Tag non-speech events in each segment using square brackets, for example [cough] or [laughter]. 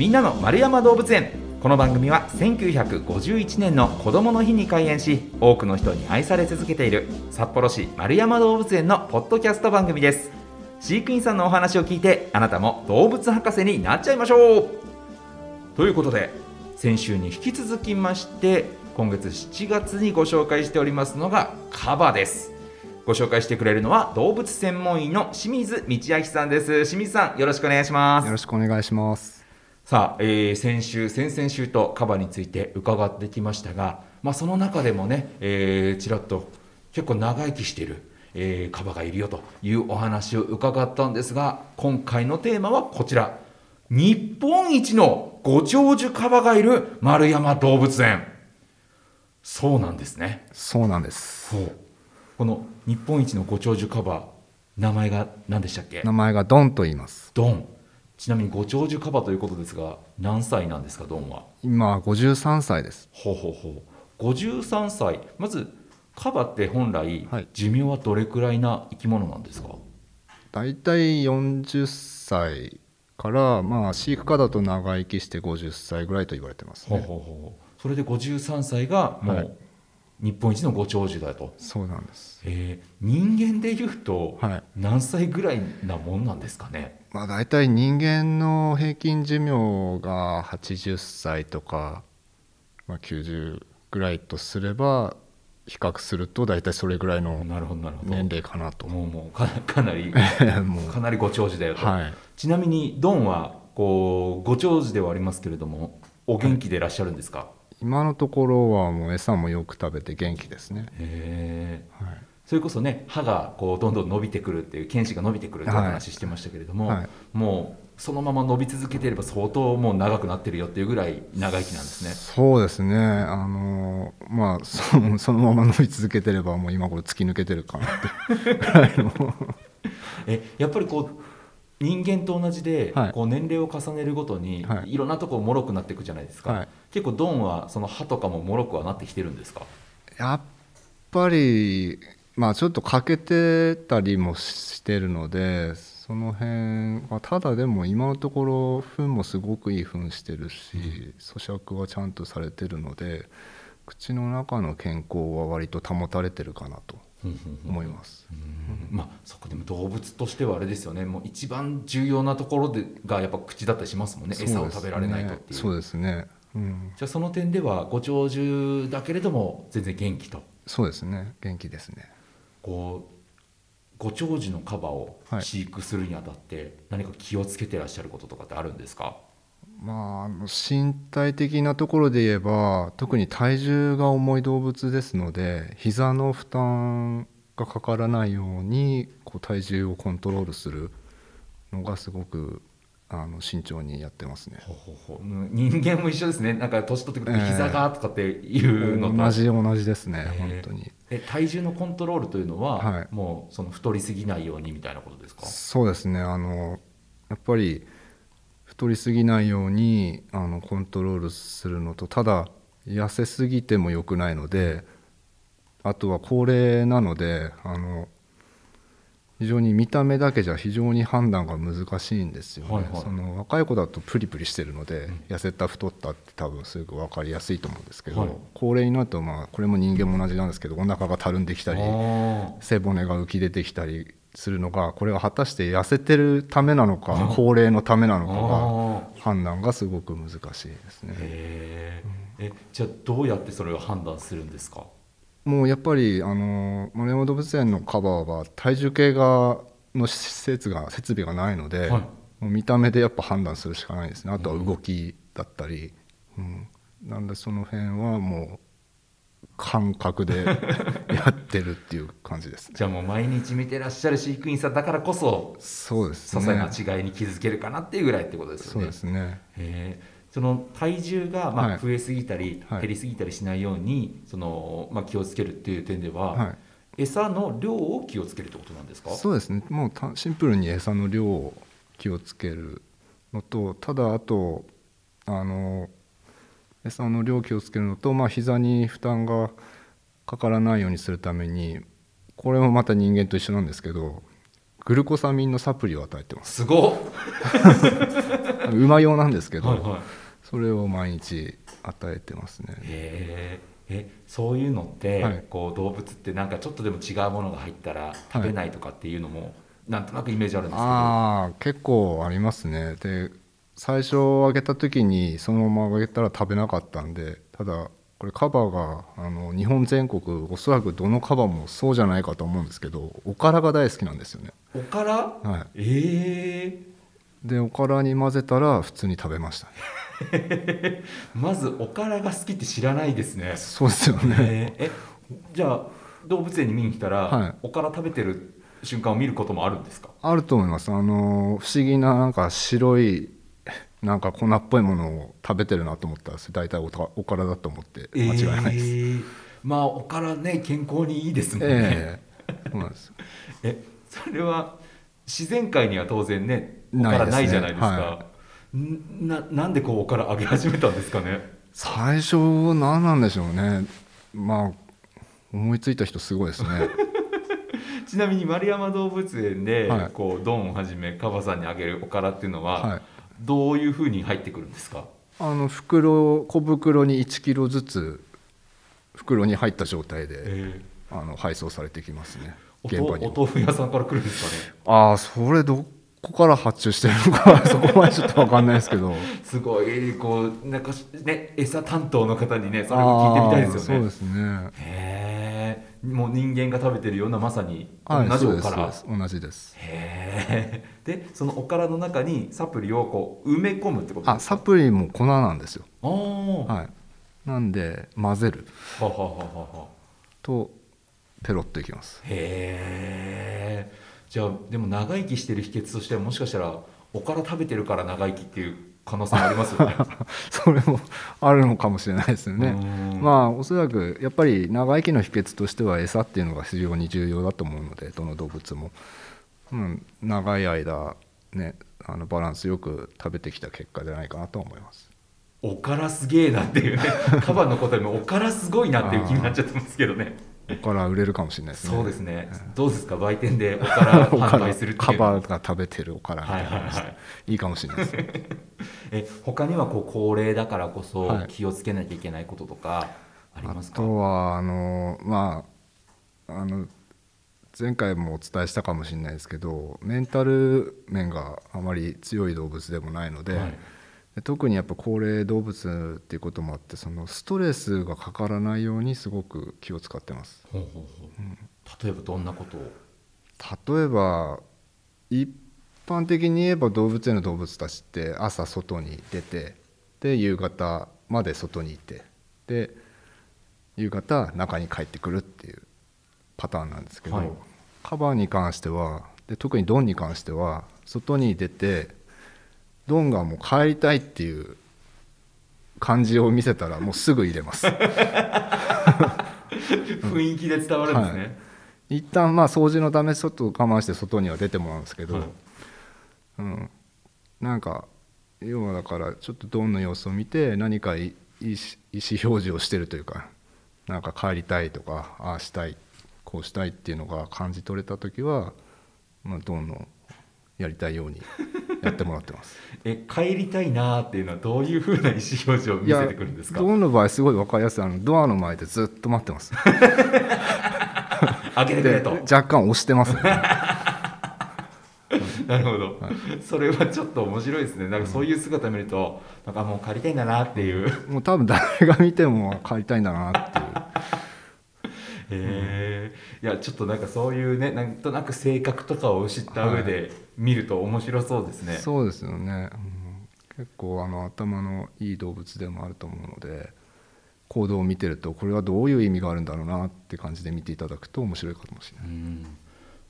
みんなの丸山動物園。この番組は1951年の子どもの日に開園し多くの人に愛され続けている札幌市丸山動物園のポッドキャスト番組です。飼育員さんのお話を聞いてあなたも動物博士になっちゃいましょう。ということで先週に引き続きまして今月7月にご紹介しておりますのがカバです。ご紹介してくれるのは動物専門医の清水道明さんです。清水さんよろしくお願いします。よろしくお願いします。さあ、えー、先週先々週とカバについて伺ってきましたが、まあ、その中でもね、えー、ちらっと結構長生きしている、えー、カバがいるよというお話を伺ったんですが今回のテーマはこちら。日本一のご長寿カバがいる丸山動物園。そうなんですね。そうなんです。この日本一のご長寿カバ名前が何でしたっけ？名前がドンと言います。ドンちなみにご長寿カバということですが何歳なんですかドンは？今53歳です。ほうほうほう。53歳まずカバって本来、はい、寿命はどれくらいな生き物なんですか？大体40歳からまあ飼育家だと長生きして50歳ぐらいと言われてます、ね、ほうほうほうそれで53歳がもう、はい日本一のご長寿だと。そうなんです、えー、人間でいうと何歳ぐらいなもんなんですかね、まあ、大体人間の平均寿命が80歳とか、まあ、90ぐらいとすれば比較すると大体それぐらいの年齢かなと。もうもうかかなり [laughs] かなりご長寿だよと、はい、ちなみにドンはこうご長寿ではありますけれどもお元気でいらっしゃるんですか、はい今のところはもう餌もよく食べて元気ですね。へえ、はい、それこそね歯がこうどんどん伸びてくるっていう犬歯が伸びてくるっていう話してましたけれども、はい。はい、もうそのまま伸び続けていれば相当もう長くなってるよっていうぐらい長生きなんですね。そうですね。あのまあそそのまま伸び続けてればもう今頃突き抜けてるかなって。[laughs] ぐらい。のえやっぱりこう人間と同じで、はい、こう年齢を重ねるごとに、はい、いろんなところもろくなっていくじゃないですか、はい、結構ドンはその歯とかももろくはなってきてるんですか？やっぱりまあちょっと欠けてたりもしてるのでその辺はただでも今のところ糞もすごくいい糞してるし、うん、咀嚼はちゃんとされてるので口の中の健康は割と保たれてるかなと思います。まあ、そこでも動物としてはあれですよね。もう一番重要なところでがやっぱ口だったりしますもんね。餌を食べられないとっていう。そうですね、うん、じゃあその点ではご長寿だけれども全然元気と。そうですね。元気ですね。こうご長寿のカバを飼育するにあたって、何か気をつけてらっしゃることとかってあるんですか、まあ、身体的なところで言えば特に体重が重い動物ですので膝の負担がかからないようにこう体重をコントロールするのがすごくあの慎重にやってますね。ほほほ人間も一緒ですね。なんか年取ってくると膝がとかっていうのと、えー、同じ同じですね、えー、本当に。え体重のコントロールというのは、はい、もうその太りすぎないようにみたいなことですか？そうですね。あのやっぱり太りすぎないようにあのコントロールするのとただ痩せすぎても良くないのであとは高齢なのであの非常に見た目だけじゃ非常に判断が難しいんですよね、はいはい、その若い子だとプリプリしてるので、うん、痩せた太ったって多分すぐ分かりやすいと思うんですけど、はい、高齢になるとまあこれも人間も同じなんですけどお腹がたるんできたり背骨が浮き出てきたりするのがこれは果たして痩せてるためなのか高齢のためなのかが判断がすごく難しいですね。えじゃあどうやってそれを判断するんですか？もうやっぱりあの丸山動物園のカバーは体重計がの施設が設備がないので、はい、もう見た目でやっぱ判断するしかないですね。あとは動きだったり、うん、なんでその辺はもう感覚で [laughs] やってるっていう感じです、ね、じゃあもう毎日見てらっしゃる飼育員さんだからこそそうですね。些細な違いに気づけるかなっていうぐらいってことですよね。そうですね。その体重がまあ増えすぎたり減りすぎたりしないようにそのまあ気をつけるっていう点では、はい、餌の量を気をつけるってことなんですか？そうですね。もうシンプルに餌の量を気をつけるのとただあとあの餌の量気をつけるのと、まあ膝に負担がかからないようにするためにこれもまた人間と一緒なんですけどグルコサミンのサプリを与えてます。すご [laughs] 馬用なんですけど、はいはい。それを毎日与えてますね。へー。えそういうのって、はい。こう動物ってなんかちょっとでも違うものが入ったら食べないとかっていうのも、なんとなくイメージあるんですけど。ああ結構ありますね。で最初あげた時にそのままあげたら食べなかったんでただこれカバがあの日本全国おそらくどのカバもそうじゃないかと思うんですけどおからが大好きなんですよね。おから？はええいでおからに混ぜたら普通に食べました。ね [laughs] まずおからが好きって知らないですね。そうですよね。えー。えじゃあ動物園に見に来たら、はい。おから食べてる瞬間を見ることもあるんですか？あると思います。あの不思議ななんか白いなんか粉っぽいものを食べてるなと思ったら大体おたおからだと思って間違いないです、えーまあおからね健康にいいですもんね、ええ。[laughs] そうなんです。えそれは自然界には当然ねおからないじゃないですか。はんななんでこうおからあげ始めたんですかね？最初何なんでしょうね。まあ思いついた人すごいですね。[laughs] ちなみに丸山動物園で、はい。こうドンをはじめカバさんにあげるおからっていうのは、はいどういうふうに入ってくるんですか？あの袋小袋に1キロずつ袋に入った状態でえあの配送されてきますね。お豆腐屋さんから来るんですかね？ああそれどこから発注してるのか [laughs] そこまでちょっと分かんないですけど。すごい。こうなんかね餌担当の方にねそれを聞いてみたいですよね。そうですね。へえもう人間が食べてるようなまさに同じおから。そうです同じです。へえでそのおからの中にサプリをこう埋め込むってことあですか？サプリも粉なんですよ。あー。ははい。なんで混ぜる。ははははとペロッといきます。へえじゃあでも長生きしてる秘訣としてはもしかしたらおから食べてるから長生きっていう可能性もありますよね。[laughs] それもあるのかもしれないですよね。うん。まあおそらくやっぱり長生きの秘訣としては餌っていうのが非常に重要だと思うのでどの動物も、うん、長い間ねあのバランスよく食べてきた結果じゃないかなと思います。おからすげえなっていうね。カバのことでもおからすごいなっていう気になっちゃってますけどねから売れるかもしれないですね。そうですね。どうですか？売店でおから [laughs] 販売するっていうの。カバが食べてるおからみたいなはいはいい。いかもしれないです。ね [laughs] え他にはこう高齢だからこそはい。気をつけなきゃいけないこととかありあますか、とはあのまああの前回もお伝えしたかもしれないですけどメンタル面があまり強い動物でもないので、はい。で特にやっぱ高齢動物っていうこともあってそのストレスがかからないようにすごく気を使ってます。ほうほうほう。例えばどんなことを？例えば一般的に言えば動物園の動物たちって朝外に出てで夕方まで外にいてで夕方中に帰ってくるっていうパターンなんですけど、はい。カバーに関してはで特にドンに関しては外に出てドンがもう帰りたいっていう感じを見せたらもうすぐ入れます。[laughs] 雰囲気で伝わるんですね、はい。一旦まあ掃除のためちょっと我慢して外には出てもらうんですけど、はい。うん、なんか要はだからちょっとドンの様子を見て何か意思表示をしてるというかなんか帰りたいとかああしたいこうしたいっていうのが感じ取れた時は、まあ、ドンのやりたいようにやってもらってます。え帰りたいなーっていうのはどういうふうな意思表示を見せてくるんですか？ドンの場合すごい分かりやすい。あのドアの前でずっと待ってます。[laughs] 開けてくれでと若干押してますね。[laughs] なるほど、それはちょっと面白いですね。なんかそういう姿見るとなんかもう帰りたいんだなっていう。もう多分誰が見ても帰りたいんだなっていう。[laughs] へえいやちょっとなんかそういうねなんとなく性格とかを知った上で見ると面白そうですね、そうですよね、うん。結構あの頭のいい動物でもあると思うので行動を見てるとこれはどういう意味があるんだろうなって感じで見ていただくと面白いかもしれない、うん。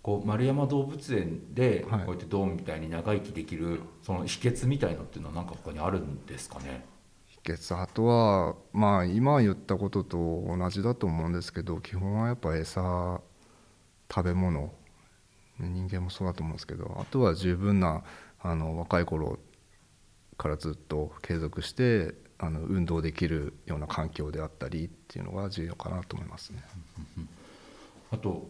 こう丸山動物園でこはい。うやってドーンみたいに長生きできるその秘訣みたいのっていうのは何か他にあるんですかね？秘訣あとはまあ今言ったことと同じだと思うんですけど基本はやっぱ餌食べ物人間もそうだと思うんですけどあとは十分なあの若い頃からずっと継続してあの運動できるような環境であったりっていうのが重要かなと思いますね。あと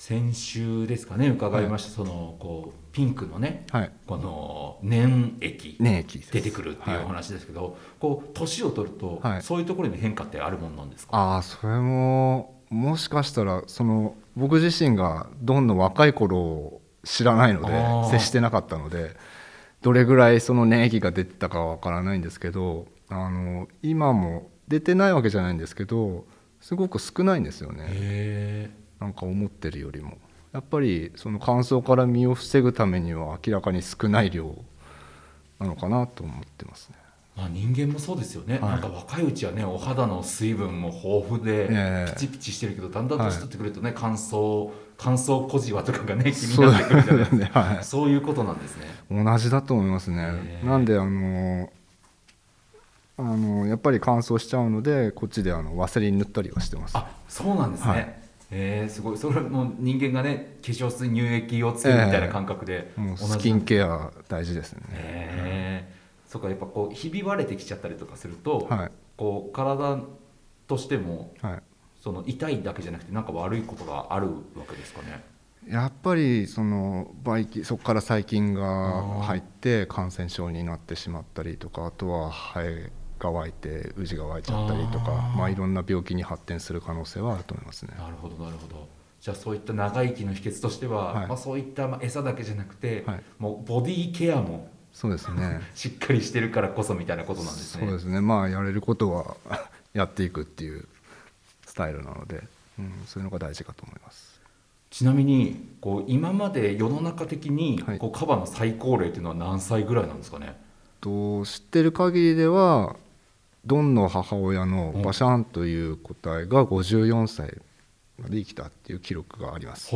先週ですかね伺いました、そのこうピンクのねはい。この粘液出てくるっていうお話ですけど、こう年を取ると、はい。そういうところに変化ってあるもんなんですか？ああそれももしかしたらその僕自身がどんどん若い頃を知らないので接してなかったのでどれぐらいその粘液が出てたかはわからないんですけどあの今も出てないわけじゃないんですけどすごく少ないんですよね。へなんか思ってるよりも。やっぱりその乾燥から身を防ぐためには明らかに少ない量なのかなと思ってますね。まあ、人間もそうですよね、はい。なんか若いうちはねお肌の水分も豊富で、ええ。ピチピチしてるけどだんだん年はい取ってくるとね、乾燥乾燥小じわとかがね気にそうなってくるじゃないですか。ね [laughs] はい。そういうことなんですね。同じだと思いますね。なんであのあのやっぱり乾燥しちゃうのでこっちであのワセリン塗ったりはしてます。あそうなんですね、はいえーすごい。それも人間がね化粧水乳液をつけるみたいな感覚で、もう同じ。スキンケア大事ですね、へえそうかやっぱこうひび割れてきちゃったりとかすると、はい。こう体としてもはい。その痛いだけじゃなくてなんか悪いことがあるわけですかね。やっぱりそのばい菌そこから細菌が入って感染症になってしまったりとかあとはハエが湧いてウジが湧いちゃったりとかまあ、いろんな病気に発展する可能性はあると思いますね。なるほどなるほど。じゃあそういった長生きの秘訣としては、はい。まあ、そういったまあ餌だけじゃなくて、はい。もうボディケアもそうですね。[laughs] しっかりしてるからこそみたいなことなんですね。そうですね。まあやれることは [laughs] やっていくっていうスタイルなので、うん、そういうのが大事かと思います。ちなみにこう今まで世の中的にはい。こうカバの最高齢っていうのは何歳ぐらいなんですかね、と知ってる限りではドンの母親のバシャンという個体が54歳まで生きたっていう記録があります。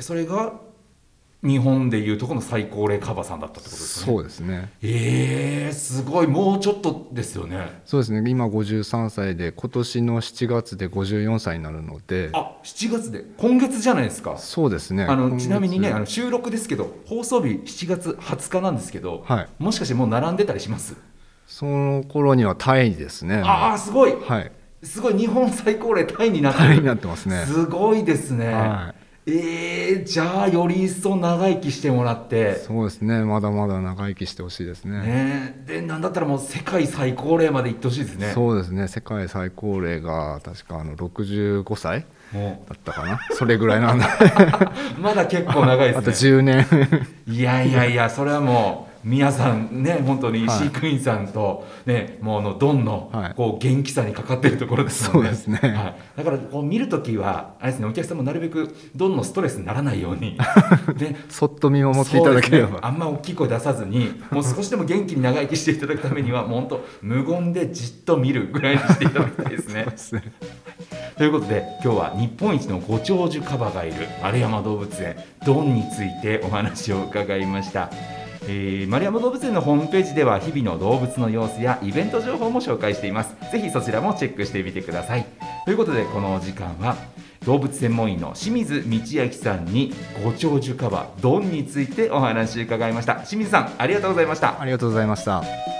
それが日本でいうとこの最高齢カバさんだったってことですね？そうですね。えー、すごい。もうちょっとですよね。そうですね。今53歳で今年の7月で54歳になるので。あ7月で？今月じゃないですか？そうですね。あのちなみにねあの収録ですけど放送日7月20日なんですけど、はい。もしかしてもう並んでたりします、その頃にはタイですね。ああすごい。はい。すごい日本最高齢タイになってる。タイになってますね。すごいですね、はえー、じゃあより一層長生きしてもらって。そうですね。まだまだ長生きしてほしいですね。ね。でなんだったらもう世界最高齢まで行ってほしいですね。そうですね。世界最高齢が確かあの65歳もだったかな。それぐらいなんだう [laughs] まだ結構長いあとですね。[laughs] 10年。いやいやいやそれはもう皆さんね本当にはい飼育員さんとね、もうあのドンのはい。こう元気さにかかってるところですもんね。そうですね。はい、だからこう見るときはあれですねお客さんもなるべくドンのストレスにならないように。[laughs] でそっと見守っていただければ、ね、あんま大きい声出さずにもう少しでも元気に長生きしていただくためにはもう本当無言でじっと見るぐらいにしていただきたいですね。[laughs] ですね。ということで今日は日本一のご長寿カバがいる丸山動物園ドンについてお話を伺いました、えー丸山動物園のホームページでは日々の動物の様子やイベント情報も紹介しています。ぜひそちらもチェックしてみてください。ということでこのお時間は動物専門医の清水道明さんにご長寿カバドンについてお話を伺いました。清水さんありがとうございました。ありがとうございました。